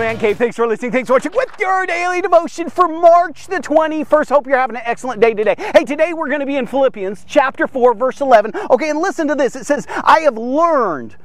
Man Cave. Thanks for listening. Thanks for watching with your daily devotion for March the 21st. Hope you're having an excellent day today. Hey, today we're going to be in Philippians chapter 4, verse 11. Okay, and listen to this. It says, I have learned.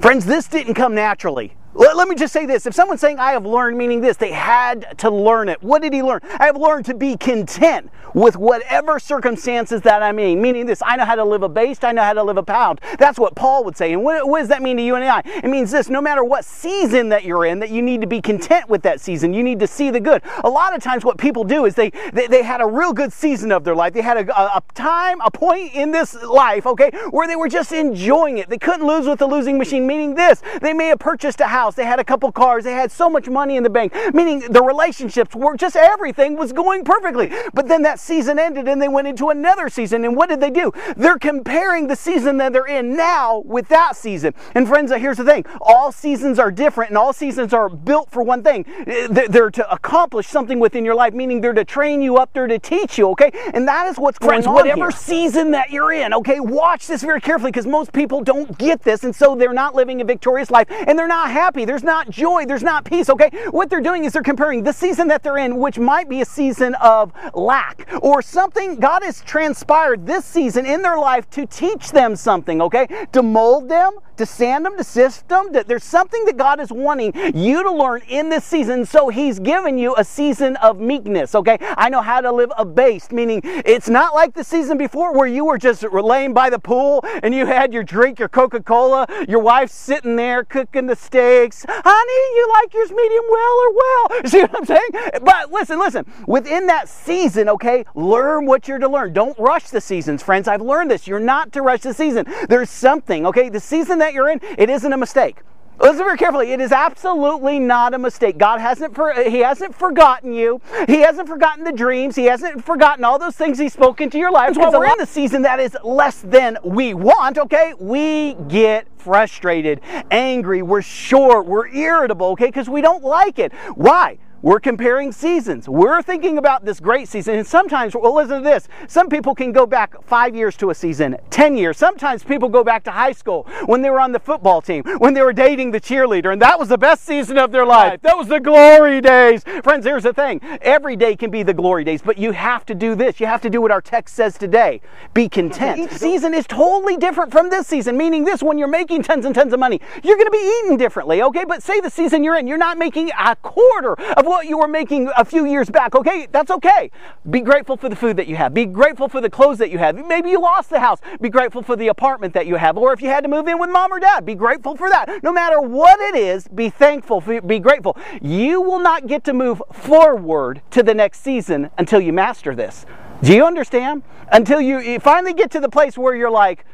Friends, this didn't come naturally. Let, let, me just say this. If someone's saying, I have learned, meaning this, they had to learn it. What did he learn? I have learned to be content with whatever circumstances that I'm in. Meaning this, I know how to live a based, I know how to live a pound. That's what Paul would say. And what, what does that mean to you and I? It means this no matter what season that you're in, that you need to be content with that season. You need to see the good. A lot of times, what people do is they, they, they had a real good season of their life. They had a, a, a time, a point in this life, okay, where they were just enjoying it. They couldn't lose with the losing machine, meaning this, they may have purchased a house house, they had a couple cars, they had so much money in the bank, meaning the relationships were just everything was going perfectly. But then that season ended and they went into another season. And what did they do? They're comparing the season that they're in now with that season. And friends, uh, here's the thing all seasons are different and all seasons are built for one thing. Uh, they're to accomplish something within your life, meaning they're to train you up, they're to teach you, okay? And that is what's friends, going on. Whatever here. season that you're in, okay, watch this very carefully because most people don't get this. And so they're not living a victorious life and they're not happy happy. There's not joy. There's not peace. Okay. What they're doing is they're comparing the season that they're in, which might be a season of lack or something God has transpired this season in their life to teach them something. Okay. To mold them, to sand them, to sift them. There's something that God is wanting you to learn in this season. So He's given you a season of meekness. Okay. I know how to live abased, meaning it's not like the season before where you were just laying by the pool and you had your drink, your Coca Cola, your wife sitting there cooking the steak Honey, you like yours medium well or well? See what I'm saying? But listen, listen. Within that season, okay, learn what you're to learn. Don't rush the seasons, friends. I've learned this. You're not to rush the season. There's something, okay? The season that you're in, it isn't a mistake. Listen very carefully. It is absolutely not a mistake. God hasn't for, He hasn't forgotten you. He hasn't forgotten the dreams. He hasn't forgotten all those things He's spoken to your life. While we're in the season that is less than we want, okay, we get frustrated, angry, we're short, we're irritable, okay, because we don't like it. Why? We're comparing seasons. We're thinking about this great season. And sometimes, well, listen to this. Some people can go back five years to a season, 10 years. Sometimes people go back to high school when they were on the football team, when they were dating the cheerleader, and that was the best season of their life. That was the glory days. Friends, here's the thing every day can be the glory days, but you have to do this. You have to do what our text says today be content. Each season is totally different from this season, meaning this when you're making tons and tons of money, you're going to be eating differently, okay? But say the season you're in, you're not making a quarter of what you were making a few years back. Okay, that's okay. Be grateful for the food that you have. Be grateful for the clothes that you have. Maybe you lost the house. Be grateful for the apartment that you have. Or if you had to move in with mom or dad, be grateful for that. No matter what it is, be thankful, be grateful. You will not get to move forward to the next season until you master this. Do you understand? Until you finally get to the place where you're like,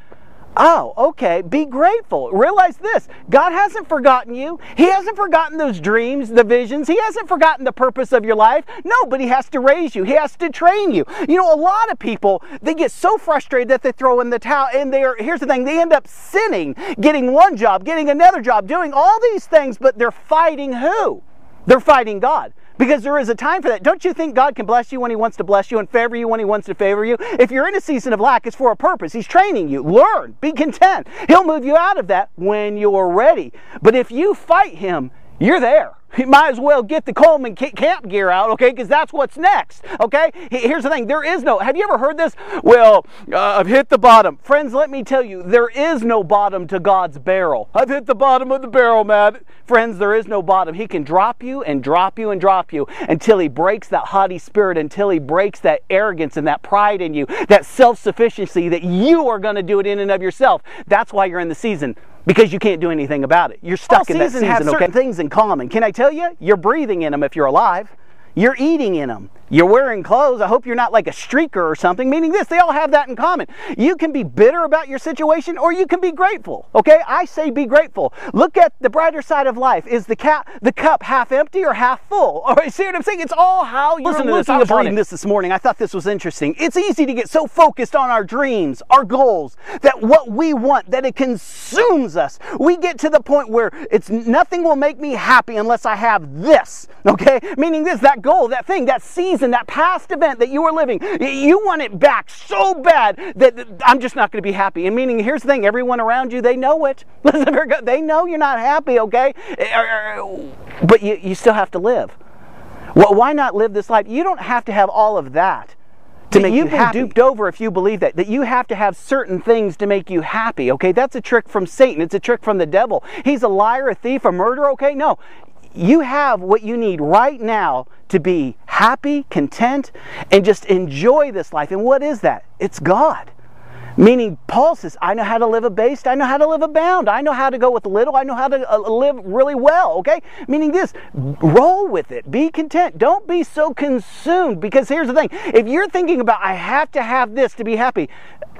Oh, okay. Be grateful. Realize this God hasn't forgotten you. He hasn't forgotten those dreams, the visions. He hasn't forgotten the purpose of your life. No, but He has to raise you, He has to train you. You know, a lot of people, they get so frustrated that they throw in the towel. And they're, here's the thing they end up sinning, getting one job, getting another job, doing all these things, but they're fighting who? They're fighting God. Because there is a time for that. Don't you think God can bless you when He wants to bless you and favor you when He wants to favor you? If you're in a season of lack, it's for a purpose. He's training you. Learn. Be content. He'll move you out of that when you're ready. But if you fight Him, you're there. You might as well get the Coleman camp gear out, okay? Because that's what's next, okay? Here's the thing there is no, have you ever heard this? Well, uh, I've hit the bottom. Friends, let me tell you, there is no bottom to God's barrel. I've hit the bottom of the barrel, man. Friends, there is no bottom. He can drop you and drop you and drop you until He breaks that haughty spirit, until He breaks that arrogance and that pride in you, that self sufficiency that you are going to do it in and of yourself. That's why you're in the season because you can't do anything about it. You're stuck All in that season. Have certain things in common. Can I tell you? You're breathing in them if you're alive. You're eating in them. You're wearing clothes. I hope you're not like a streaker or something, meaning this, they all have that in common. You can be bitter about your situation or you can be grateful. Okay? I say be grateful. Look at the brighter side of life. Is the cap the cup half empty or half full? All right, see what I'm saying? It's all how you're Listen to this. I was reading this this morning. I thought this was interesting. It's easy to get so focused on our dreams, our goals, that what we want, that it consumes us. We get to the point where it's nothing will make me happy unless I have this. Okay? Meaning this, that goal, that thing, that season season, that past event that you were living, you want it back so bad that I'm just not going to be happy. And meaning, here's the thing everyone around you, they know it. Listen, they know you're not happy, okay? Er, er, er, but you, you still have to live. Well, why not live this life? You don't have to have all of that to make You've you been happy. duped over if you believe that. That you have to have certain things to make you happy. Okay, that's a trick from Satan. It's a trick from the devil. He's a liar, a thief, a murderer. Okay, no. You have what you need right now to be happy, content, and just enjoy this life. And what is that? It's God. Meaning, Paul says, I know how to live abased, I know how to live abound, I know how to go with little, I know how to uh, live really well, okay? Meaning this, roll with it, be content, don't be so consumed. Because here's the thing if you're thinking about, I have to have this to be happy,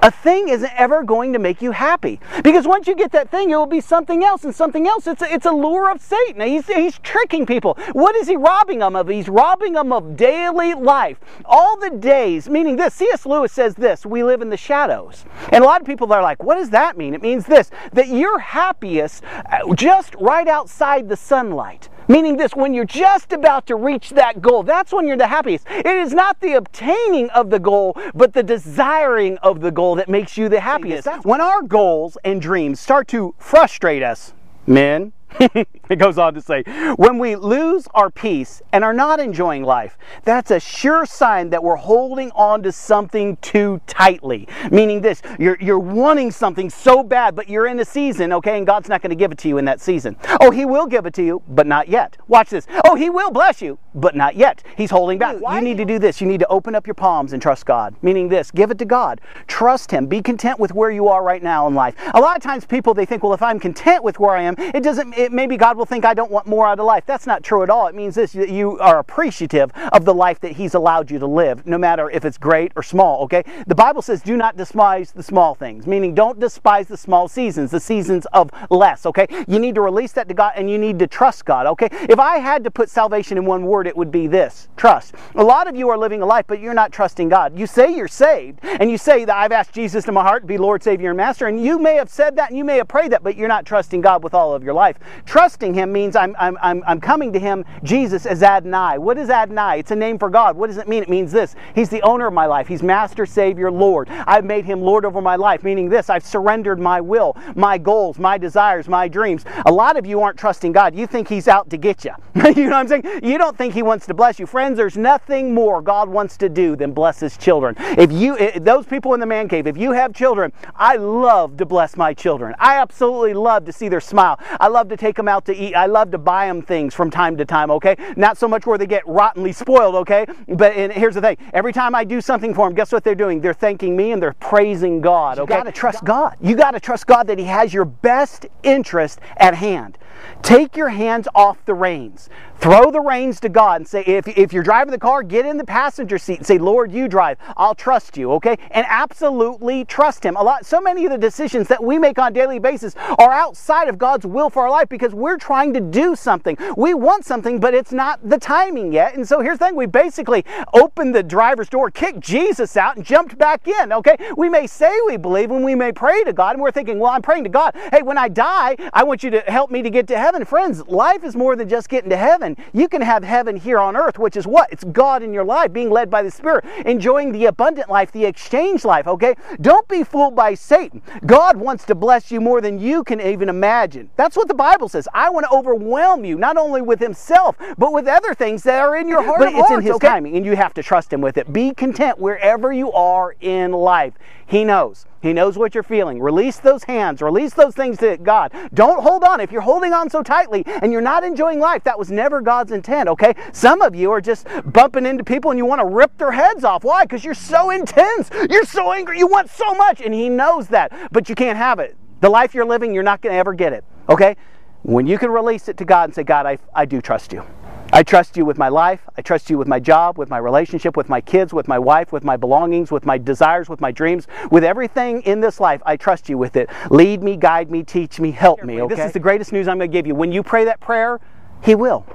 a thing isn't ever going to make you happy. Because once you get that thing, it will be something else and something else. It's a, it's a lure of Satan. He's, he's tricking people. What is he robbing them of? He's robbing them of daily life. All the days, meaning this, C.S. Lewis says this we live in the shadows. And a lot of people are like, what does that mean? It means this that you're happiest uh, just right outside the sunlight. Meaning this, when you're just about to reach that goal, that's when you're the happiest. It is not the obtaining of the goal, but the desiring of the goal that makes you the happiest. When our goals and dreams start to frustrate us, men, it goes on to say, when we lose our peace and are not enjoying life, that's a sure sign that we're holding on to something too tightly. Meaning this, you're, you're wanting something so bad, but you're in a season, okay, and God's not going to give it to you in that season. Oh, He will give it to you, but not yet. Watch this. Oh, He will bless you, but not yet. He's holding back. you need to do this. You need to open up your palms and trust God. Meaning this, give it to God. Trust Him. Be content with where you are right now in life. A lot of times people, they think, well, if I'm content with where I am, it doesn't, it, maybe God will think I don't want more out of life. That's not true at all. It means this that you are appreciative of the life that He's allowed you to live, no matter if it's great or small, okay? The Bible says, do not despise the small things, meaning don't despise the small seasons, the seasons of less, okay? You need to release that to God and you need to trust God, okay? If I had to put salvation in one word, it would be this trust. A lot of you are living a life, but you're not trusting God. You say you're saved, and you say that I've asked Jesus to my heart to be Lord, Savior, and Master, and you may have said that and you may have prayed that, but you're not trusting God with all of your life. Trusting Him means I'm, I'm, I'm, I'm coming to Him, Jesus, as Adonai. What is Adonai? It's a name for God. What does it mean? It means this He's the owner of my life, He's Master, Savior, Lord. I've made Him Lord over my life, meaning this I've surrendered my will, my goals, my desires, my dreams. A lot of you aren't trusting God. You think He's out to get you. you know what I'm saying? You don't think He wants to bless you. Friends, there's nothing more God wants to do than bless His children. If you, if those people in the man cave, if you have children, I love to bless my children. I absolutely love to see their smile. I love to take them out to eat. I love to buy them things from time to time, okay? Not so much where they get rottenly spoiled, okay? But and here's the thing every time I do something for them, guess what they're doing? They're thanking me and they're praising God, okay? You gotta trust God. You gotta trust God that He has your best interest at hand. Take your hands off the reins. Throw the reins to God and say, if, if you're driving the car, get in the passenger seat and say, Lord, you drive. I'll trust you, okay? And absolutely trust Him. A lot, so many of the decisions that we make on a daily basis are outside of God's will for our life because we're trying to do something. We want something, but it's not the timing yet. And so here's the thing we basically opened the driver's door, kicked Jesus out, and jumped back in, okay? We may say we believe and we may pray to God, and we're thinking, well, I'm praying to God. Hey, when I die, I want you to help me to get to heaven. Friends, life is more than just getting to heaven. You can have heaven here on earth, which is what? It's God in your life, being led by the Spirit, enjoying the abundant life, the exchange life, okay? Don't be fooled by Satan. God wants to bless you more than you can even imagine. That's what the Bible says. I want to overwhelm you, not only with Himself, but with other things that are in your heart. But it's hearts, in His okay? timing, and you have to trust Him with it. Be content wherever you are in life. He knows. He knows what you're feeling. Release those hands, release those things to God. Don't hold on. If you're holding on so tightly and you're not enjoying life, that was never God's intent, okay? Some of you are just bumping into people and you want to rip their heads off. Why? Because you're so intense. You're so angry. You want so much. And He knows that, but you can't have it. The life you're living, you're not going to ever get it, okay? When you can release it to God and say, God, I, I do trust you. I trust you with my life. I trust you with my job, with my relationship, with my kids, with my wife, with my belongings, with my desires, with my dreams, with everything in this life. I trust you with it. Lead me, guide me, teach me, help me. Okay? This is the greatest news I'm going to give you. When you pray that prayer, He will.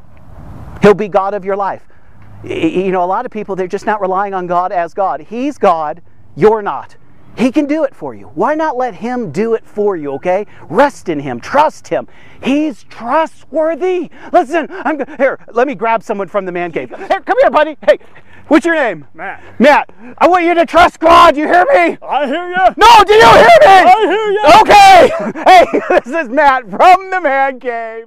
He'll be God of your life. You know, a lot of people, they're just not relying on God as God. He's God, you're not. He can do it for you. Why not let Him do it for you, okay? Rest in Him, trust Him. He's trustworthy. Listen, I'm here, let me grab someone from the man cave. Here, come here, buddy. Hey, what's your name? Matt. Matt, I want you to trust God. You hear me? I hear you. No, do you hear me? I hear you. Okay. Hey, this is Matt from the man cave.